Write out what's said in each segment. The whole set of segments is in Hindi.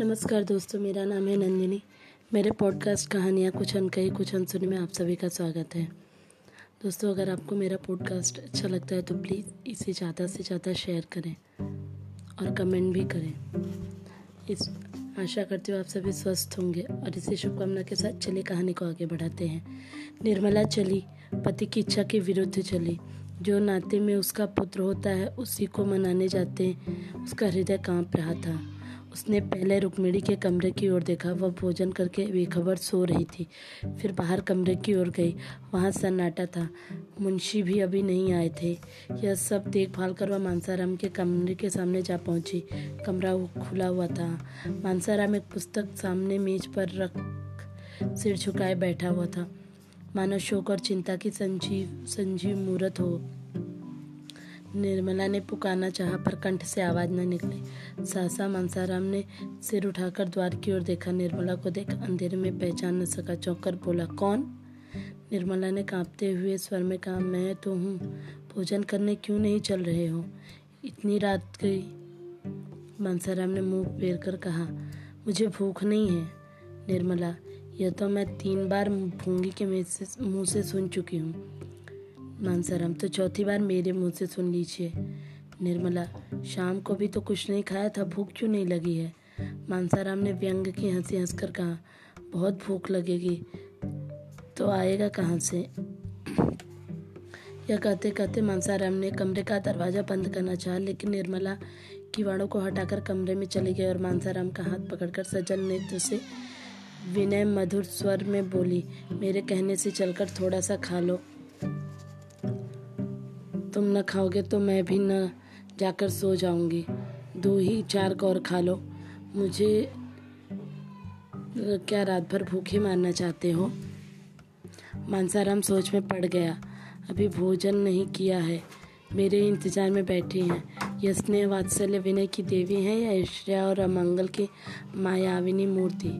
नमस्कार दोस्तों, मेरा नाम है नंदिनी। मेरे पॉडकास्ट कहानियाँ, कुछ अनकही, कुछ अनसुनी में आप सभी का स्वागत है। दोस्तों, अगर आपको मेरा पॉडकास्ट अच्छा लगता है तो प्लीज़ इसे ज़्यादा से ज़्यादा शेयर करें और कमेंट भी करें। इस, आशा करती हूँ आप सभी स्वस्थ होंगे और इसी शुभकामना के साथ चलिए कहानी को आगे बढ़ाते हैं। निर्मला चली, पति की इच्छा के विरुद्ध चली। जो नाते में उसका पुत्र होता है, उसी को मनाने जाते हैं। उसका हृदय काँप रहा था? उसने पहले रुक्मिणी के कमरे की ओर देखा। वह भोजन करके बेखबर सो रही थी। फिर बाहर कमरे की ओर गई। वहाँ सन्नाटा था। मुंशी भी अभी नहीं आए थे। यह सब देखभाल कर वह मानसाराम के कमरे के सामने जा पहुँची। कमरा खुला हुआ था। मानसाराम एक पुस्तक सामने मेज पर रख सिर झुकाए बैठा हुआ था। मानो शोक और चिंता की संजीव संजीव मूर्त हो। निर्मला ने पुकारना चाहा, पर कंठ से आवाज़ न निकली। सहसा मनसाराम ने सिर उठाकर द्वार की ओर देखा। निर्मला को देख अंधेरे में पहचान न सका चौकर बोला, कौन? निर्मला ने कांपते हुए, स्वर में कहा, मैं तो हूँ। भोजन करने क्यों नहीं चल रहे हो? इतनी रात गई। मनसाराम ने मुँह फेर कर कहा, मुझे भूख नहीं है। निर्मला, यह तो मैं तीन बार भूँगी के मुँह से सुन चुकी हूँ। मानसाराम तो चौथी बार मेरे मुँह से सुन लीजिए। निर्मला, शाम को भी तो कुछ नहीं खाया था, भूख क्यों नहीं लगी है? मानसाराम ने व्यंग की हँसी हंसकर कहा, बहुत भूख लगेगी तो आएगा कहाँ से? यह कहते कहते मानसाराम ने कमरे का दरवाज़ा बंद करना चाहा, लेकिन निर्मला किवाड़ों को हटाकर कमरे में चली गई और मानसाराम का हाथ पकड़कर सजल नेत्र से विनय मधुर स्वर में बोली, मेरे कहने से चलकर थोड़ा सा खा लो। तुम न खाओगे तो मैं भी न जाकर सो जाऊँगी। दो ही चार कौर खा लो। मुझे क्या रात भर भूखे मारना चाहते हो? मानसाराम सोच में पड़ गया। अभी भोजन नहीं किया है। मेरे इंतज़ार में बैठी हैं। यह स्नेह वात्सल्य विनय की देवी हैं या ईश्वरिया और अमंगल की मायाविनी मूर्ति?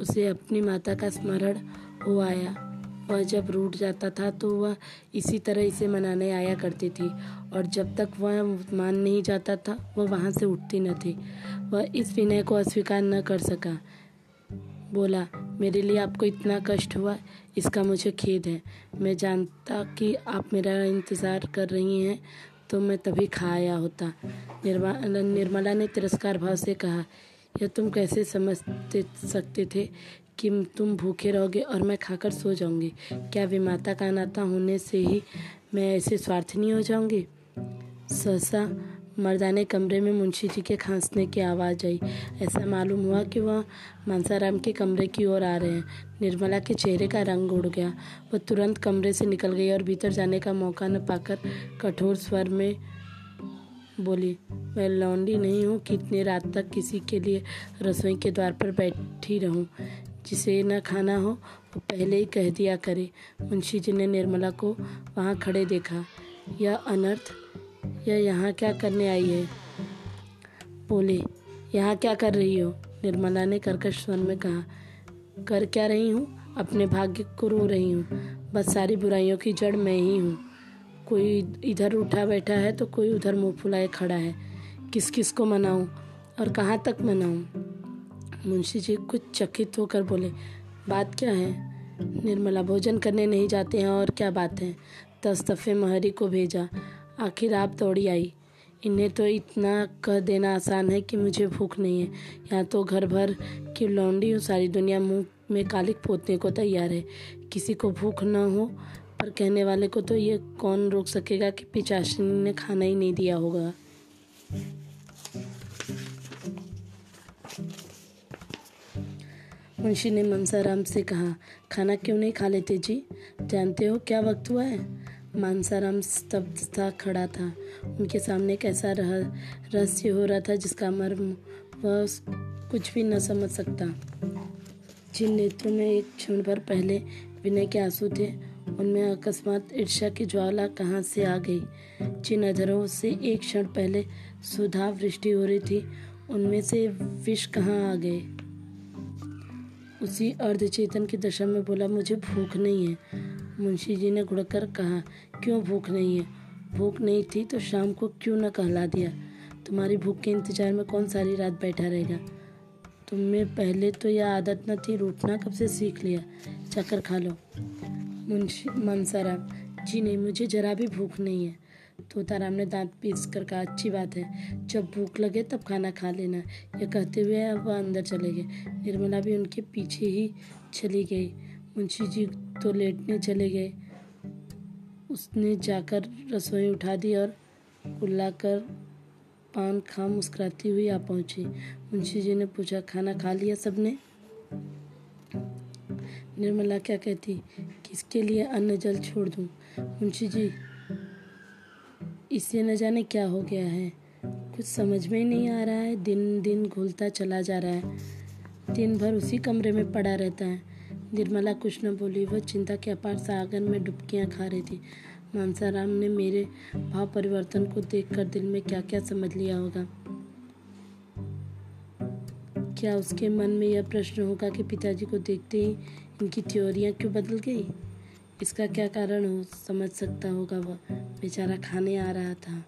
उसे अपनी माता का स्मरण हो आया। वह जब रूठ जाता था तो वह इसी तरह इसे मनाने आया करती थी। और जब तक वह मान नहीं जाता था, वह वहाँ से उठती न थी। वह इस विनय को अस्वीकार न कर सका। बोला, मेरे लिए आपको इतना कष्ट हुआ, इसका मुझे खेद है। मैं जानता कि आप मेरा इंतज़ार कर रही हैं तो मैं तभी खा आया होता। निर्मला निर्मला ने तिरस्कार भाव से कहा, यह तुम कैसे समझ सकते थे कि तुम भूखे रहोगे और मैं खाकर सो जाऊँगी। क्या विमाता का नाता होने से ही मैं ऐसे स्वार्थनी हो जाऊँगी? सहसा मर्दाने कमरे में मुंशी जी के खांसने की आवाज़ आई। ऐसा मालूम हुआ कि वह मानसाराम के कमरे की ओर आ रहे हैं। निर्मला के चेहरे का रंग उड़ गया। वह तुरंत कमरे से निकल गई और भीतर जाने का मौका न पाकर कठोर स्वर में बोली, मैं लौंडी नहीं हूँ कि इतनी रात तक किसी के लिए रसोई के द्वार पर बैठी रहूँ। जिसे न खाना हो, वो पहले ही कह दिया करे। मुंशी जी ने निर्मला को वहाँ खड़े देखा। यह अनर्थ, यह यहाँ क्या करने आई है? बोले, यहाँ क्या कर रही हो? निर्मला ने कर्कश स्वर में कहा। कर क्या रही हूँ? अपने भाग्य को रो रही हूँ। बस सारी बुराइयों की जड़ मैं ही हूँ। कोई इधर उठा बैठा है तो कोई उधर मुँह फुलाए खड़ा है। किस किस को मनाऊं और कहाँ तक मनाऊं? मुंशी जी कुछ चकित होकर बोले, बात क्या है? निर्मला, भोजन करने नहीं जाते हैं और क्या बात है? दस दफ़े महरी को भेजा। आखिर आप दौड़ी आई। इन्हें तो इतना कह देना आसान है कि मुझे भूख नहीं है। यहाँ तो घर भर की लौंडी सारी दुनिया मुँह में कालिक पोतने को तैयार है। किसी को भूख न हो, पर कहने वाले को तो ये कौन रोक सकेगा कि पिचाशनी ने खाना ही नहीं दिया होगा? मुंशी ने मनसाराम से कहा, खाना क्यों नहीं खा लेते जी? जानते हो क्या वक्त हुआ है? मानसाराम स्तब्ध था खड़ा था। उनके सामने एक ऐसा रह, रहस्य हो रहा था जिसका मर्म वह कुछ भी न समझ सकता। जिन नेत्रों में एक क्षण भर पहले विनय के आँसू थे, उनमें अकस्मात ईर्षा की ज्वाला कहाँ से आ गई? जिन अधरों से एक क्षण पहले सुधा वृष्टि हो रही थी, उनमें से विष कहाँ आ गए? उसी अर्धचेतन की दशा में बोला, मुझे भूख नहीं है। मुंशी जी ने घुड़कर कहा, क्यों भूख नहीं है? भूख नहीं थी तो शाम को क्यों न कहला दिया? तुम्हारी भूख के इंतज़ार में कौन सारी रात बैठा रहेगा? तुम्हें पहले तो यह आदत न थी रूठना कब से सीख लिया? चक्कर खा लो। मुंशी मनसाराम जी नहीं, मुझे जरा भी भूख नहीं है। तोताराम ने दांत पीस कर कहा, अच्छी बात है। जब भूख लगे तब खाना खा लेना। यह कहते हुए वह अंदर चले गए। निर्मला भी उनके पीछे ही चली गई। मुंशी जी तो लेटने चले गए। उसने जाकर रसोई उठा दी और कर पान खा मुस्कुराती हुई आ पहुँची। मुंशी जी ने पूछा, खाना खा लिया सबने? निर्मला क्या कहती, किसके लिए अन्न जल छोड़ दूँ? मुंशी जी इसे न जाने क्या हो गया है। कुछ समझ में ही नहीं आ रहा है। दिन दिन घुलता चला जा रहा है। दिन भर उसी कमरे में पड़ा रहता है। निर्मला कुछ न बोली वह चिंता के अपार सागर में डुबकियाँ खा रही थी। मानसाराम ने मेरे भाव परिवर्तन को देखकर दिल में क्या क्या समझ लिया होगा। क्या उसके मन में यह प्रश्न होगा कि पिताजी को देखते ही इनकी थ्योरियाँ क्यों बदल गई? इसका क्या कारण हो? समझ सकता होगा वह बेचारा खाने आ रहा था।